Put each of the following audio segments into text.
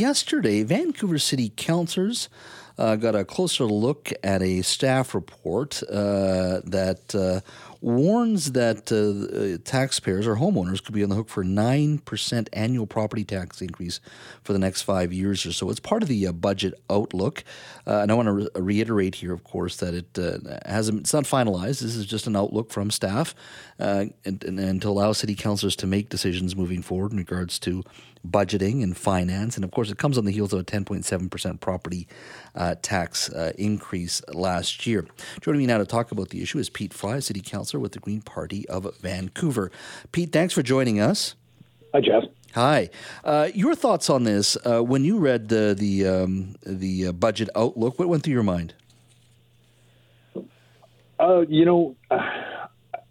Yesterday, Vancouver City Councillors uh, got a closer look at a staff report uh, that uh, warns that uh, taxpayers or homeowners could be on the hook for 9% annual property tax increase for the next five years or so. It's part of the uh, budget outlook. Uh, and I want to re- reiterate here, of course, that it hasn't, it's not finalized. This is just an outlook from staff and, and, and to allow city councilors to make decisions moving forward in regards to budgeting and finance. And of course, it comes on the heels of a 10.7% property uh, tax uh, increase last year. Joining me now to talk about the issue is Pete Fry, City Councillor with the Green Party of Vancouver. Pete, thanks for joining us. Hi, Jeff. Hi. Uh, your thoughts on this? Uh, when you read the the um, the uh, budget outlook, what went through your mind? Uh, you know,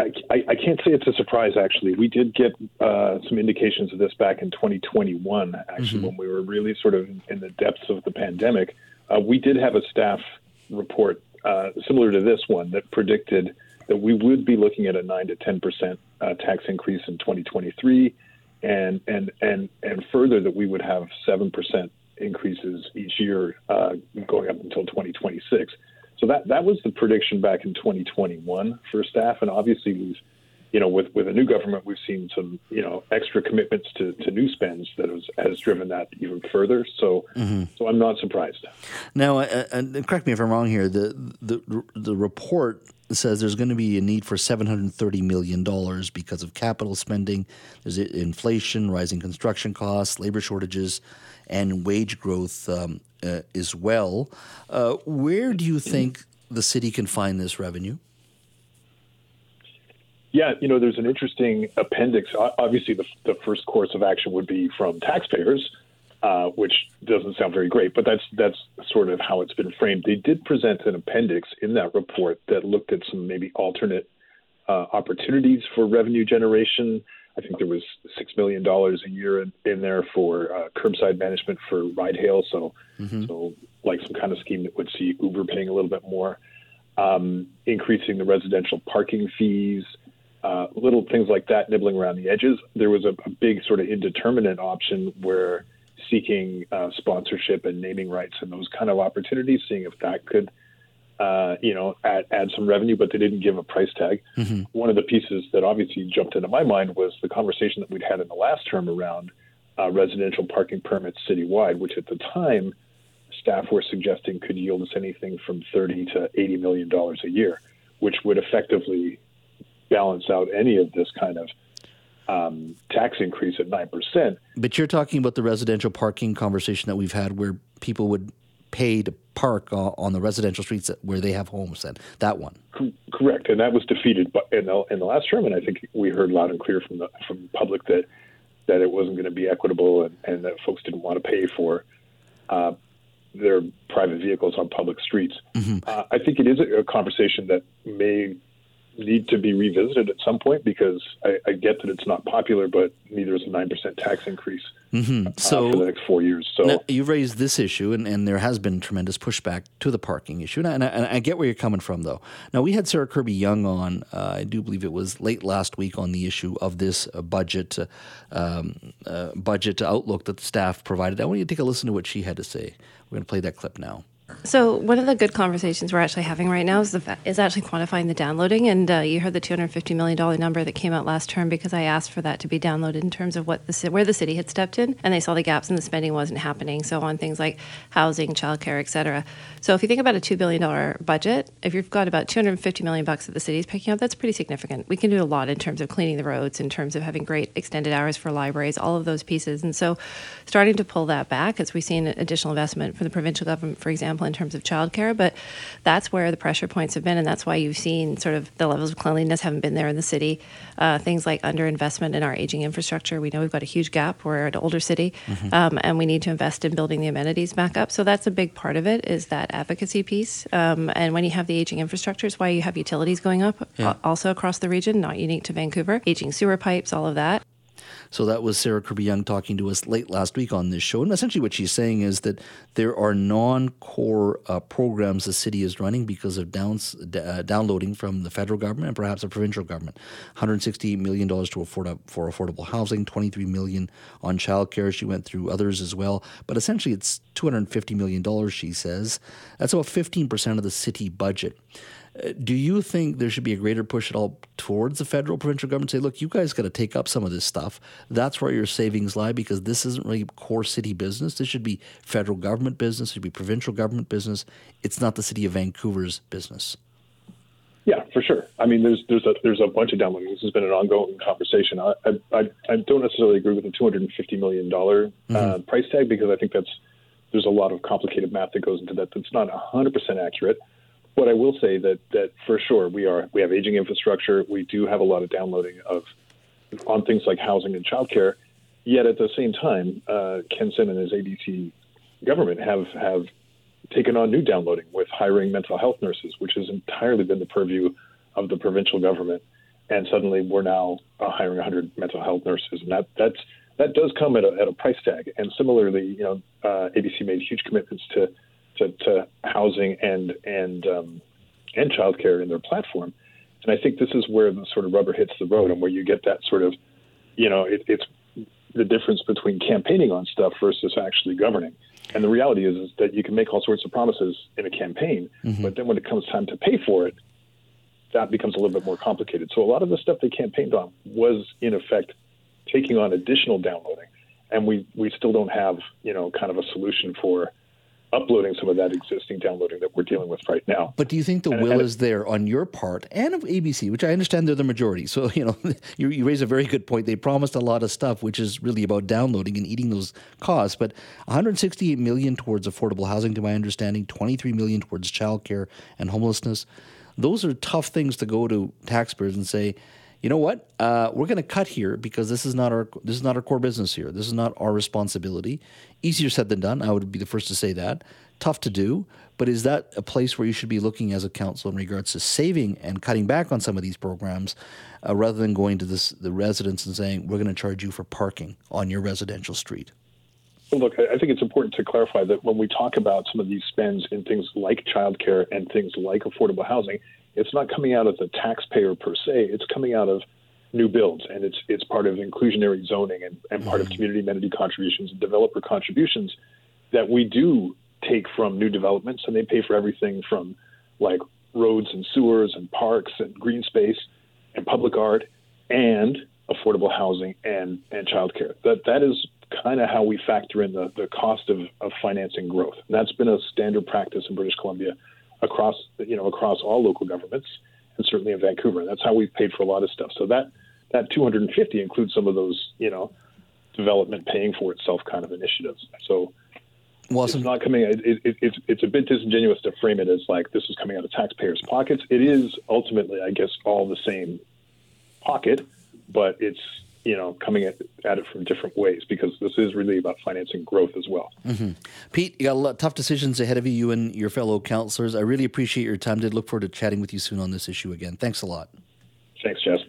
I, I, can't say it's a surprise. Actually, we did get uh, some indications of this back in 2021. Actually, mm-hmm. when we were really sort of in the depths of the pandemic, uh, we did have a staff report uh, similar to this one that predicted that we would be looking at a nine to 10 percent uh, tax increase in 2023, and and and and further that we would have seven percent increases each year uh, going up until 2026. So that that was the prediction back in 2021 for staff, and obviously we've, you know, with with a new government, we've seen some you know extra commitments to, to new spends that has, has driven that even further. So mm-hmm. so I'm not surprised. Now, uh, and correct me if I'm wrong here. The the the report says there's going to be a need for 730 million dollars because of capital spending. There's inflation, rising construction costs, labor shortages, and wage growth um, uh, as well. Uh, where do you think the city can find this revenue? Yeah, you know, there's an interesting appendix. Obviously, the, the first course of action would be from taxpayers, uh, which doesn't sound very great, but that's that's sort of how it's been framed. They did present an appendix in that report that looked at some maybe alternate uh, opportunities for revenue generation. I think there was six million dollars a year in, in, there for uh, curbside management for ride hail. So, mm-hmm. so like some kind of scheme that would see Uber paying a little bit more, um, increasing the residential parking fees, uh, little things like that, nibbling around the edges. There was a, a big sort of indeterminate option where seeking uh, sponsorship and naming rights and those kind of opportunities, seeing if that could uh, you know, add, add some revenue, but they didn't give a price tag. Mm-hmm. One of the pieces that obviously jumped into my mind was the conversation that we'd had in the last term around uh, residential parking permits citywide, which at the time staff were suggesting could yield us anything from 30 to 80 million dollars a year, which would effectively balance out any of this kind of um, tax increase at nine percent. But you're talking about the residential parking conversation that we've had, where people would pay to park uh, on the residential streets where they have homes. Then that one, correct, and that was defeated in the, in the last term. And I think we heard loud and clear from the from the public that that it wasn't going to be equitable, and, and, that folks didn't want to pay for uh, their private vehicles on public streets. Mm-hmm. Uh, I think it is a, a conversation that may need to be revisited at some point because I, I, get that it's not popular, but neither is a nine percent tax increase mm-hmm. so, uh, for the next four years. So you've raised this issue, and, and there has been tremendous pushback to the parking issue, and I, and I, and I get where you're coming from, though. Now we had Sarah Kirby-Yung on, uh, I do believe it was late last week, on the issue of this uh, budget uh, um, uh, budget outlook that the staff provided. I want you to take a listen to what she had to say. We're going to play that clip now. So one of the good conversations we're actually having right now is the is actually quantifying the downloading, and uh, you heard the two hundred fifty million dollar number that came out last term because I asked for that to be downloaded in terms of what the where the city had stepped in, and they saw the gaps in the spending wasn't happening. So on things like housing, childcare, et cetera. So if you think about a two billion dollar budget, if you've got about two hundred fifty million bucks that the city's picking up, that's pretty significant. We can do a lot in terms of cleaning the roads, in terms of having great extended hours for libraries, all of those pieces, and so starting to pull that back as we've seen additional investment from the provincial government, for example example, in terms of childcare. But that's where the pressure points have been, and that's why you've seen sort of the levels of cleanliness haven't been there in the city. Uh, things like underinvestment in our aging infrastructure. We know we've got a huge gap. We're an older city, mm-hmm. um, and we need to invest in building the amenities back up. So that's a big part of it is that advocacy piece. Um, and when you have the aging infrastructure, it's why you have utilities going up yeah. also across the region, not unique to Vancouver. Aging sewer pipes, all of that. So that was Sarah Kirby-Yung talking to us late last week on this show. And essentially, what she's saying is that there are non core uh, programs the city is running because of downs, uh, downloading from the federal government and perhaps the provincial government. $168 million to afford for affordable housing, 23 million on childcare. She went through others as well. But essentially, it's $250 million, she says. That's about 15% of the city budget. Do you think there should be a greater push at all towards the federal provincial government? Say, look, you guys got to take up some of this stuff. That's where your savings lie because this isn't really core city business. This should be federal government business. It should be provincial government business. It's not the city of Vancouver's business. Yeah, for sure. I mean, there's there's a there's a bunch of downloading. This has been an ongoing conversation. I I, I don't necessarily agree with the 250 million dollar uh, mm-hmm. price tag because I think that's there's a lot of complicated math that goes into that. That's not 100 percent accurate. But I will say that that for sure we are we have aging infrastructure. We do have a lot of downloading of on things like housing and childcare. Yet at the same time, uh, Ken Sim and his ABC government have have taken on new downloading with hiring mental health nurses, which has entirely been the purview of the provincial government. And suddenly, we're now uh, hiring 100 mental health nurses, and that that's that does come at a, at a price tag. And similarly, you know, uh, ABC made huge commitments to to, to housing and and um, and childcare in their platform. And I think this is where the sort of rubber hits the road, and where you get that sort of, you know, it, it's the difference between campaigning on stuff versus actually governing. And the reality is, is that you can make all sorts of promises in a campaign, mm-hmm. but then when it comes time to pay for it, that becomes a little bit more complicated. So a lot of the stuff they campaigned on was, in effect, taking on additional downloading, and we we still don't have, you know, kind of a solution for uploading some of that existing downloading that we're dealing with right now. But do you think the and, will and is there on your part and of ABC, which I understand they're the majority? So you know, you, you raise a very good point. They promised a lot of stuff, which is really about downloading and eating those costs. But 168 million towards affordable housing, to my understanding, 23 million towards childcare and homelessness. Those are tough things to go to taxpayers and say you know what? Uh, we're going to cut here because this is not our this is not our core business here. This is not our responsibility. Easier said than done. I would be the first to say that. Tough to do, but is that a place where you should be looking as a council in regards to saving and cutting back on some of these programs, uh, rather than going to this, the residents and saying we're going to charge you for parking on your residential street? Well, look, I think it's important to clarify that when we talk about some of these spends in things like childcare and things like affordable housing, it's not coming out of the taxpayer per se. It's coming out of new builds, and it's it's part of inclusionary zoning and, and part mm-hmm. of community amenity contributions and developer contributions that we do take from new developments, and they pay for everything from like roads and sewers and parks and green space and public art and affordable housing and and childcare. That that is kind of how we factor in the, the cost of, of financing growth. And that's been a standard practice in British Columbia across you know across all local governments and certainly in Vancouver. And that's how we've paid for a lot of stuff. So that that 250 includes some of those you know development paying for itself kind of initiatives. So well, it's not coming. It, it, it's it's a bit disingenuous to frame it as like this is coming out of taxpayers' pockets. It is ultimately, I guess, all the same pocket, but it's you know, coming at, at, it from different ways because this is really about financing growth as well. Mm-hmm. Pete, you got a lot of tough decisions ahead of you, you and your fellow counselors. I really appreciate your time. Did look forward to chatting with you soon on this issue again. Thanks a lot. Thanks, Jess.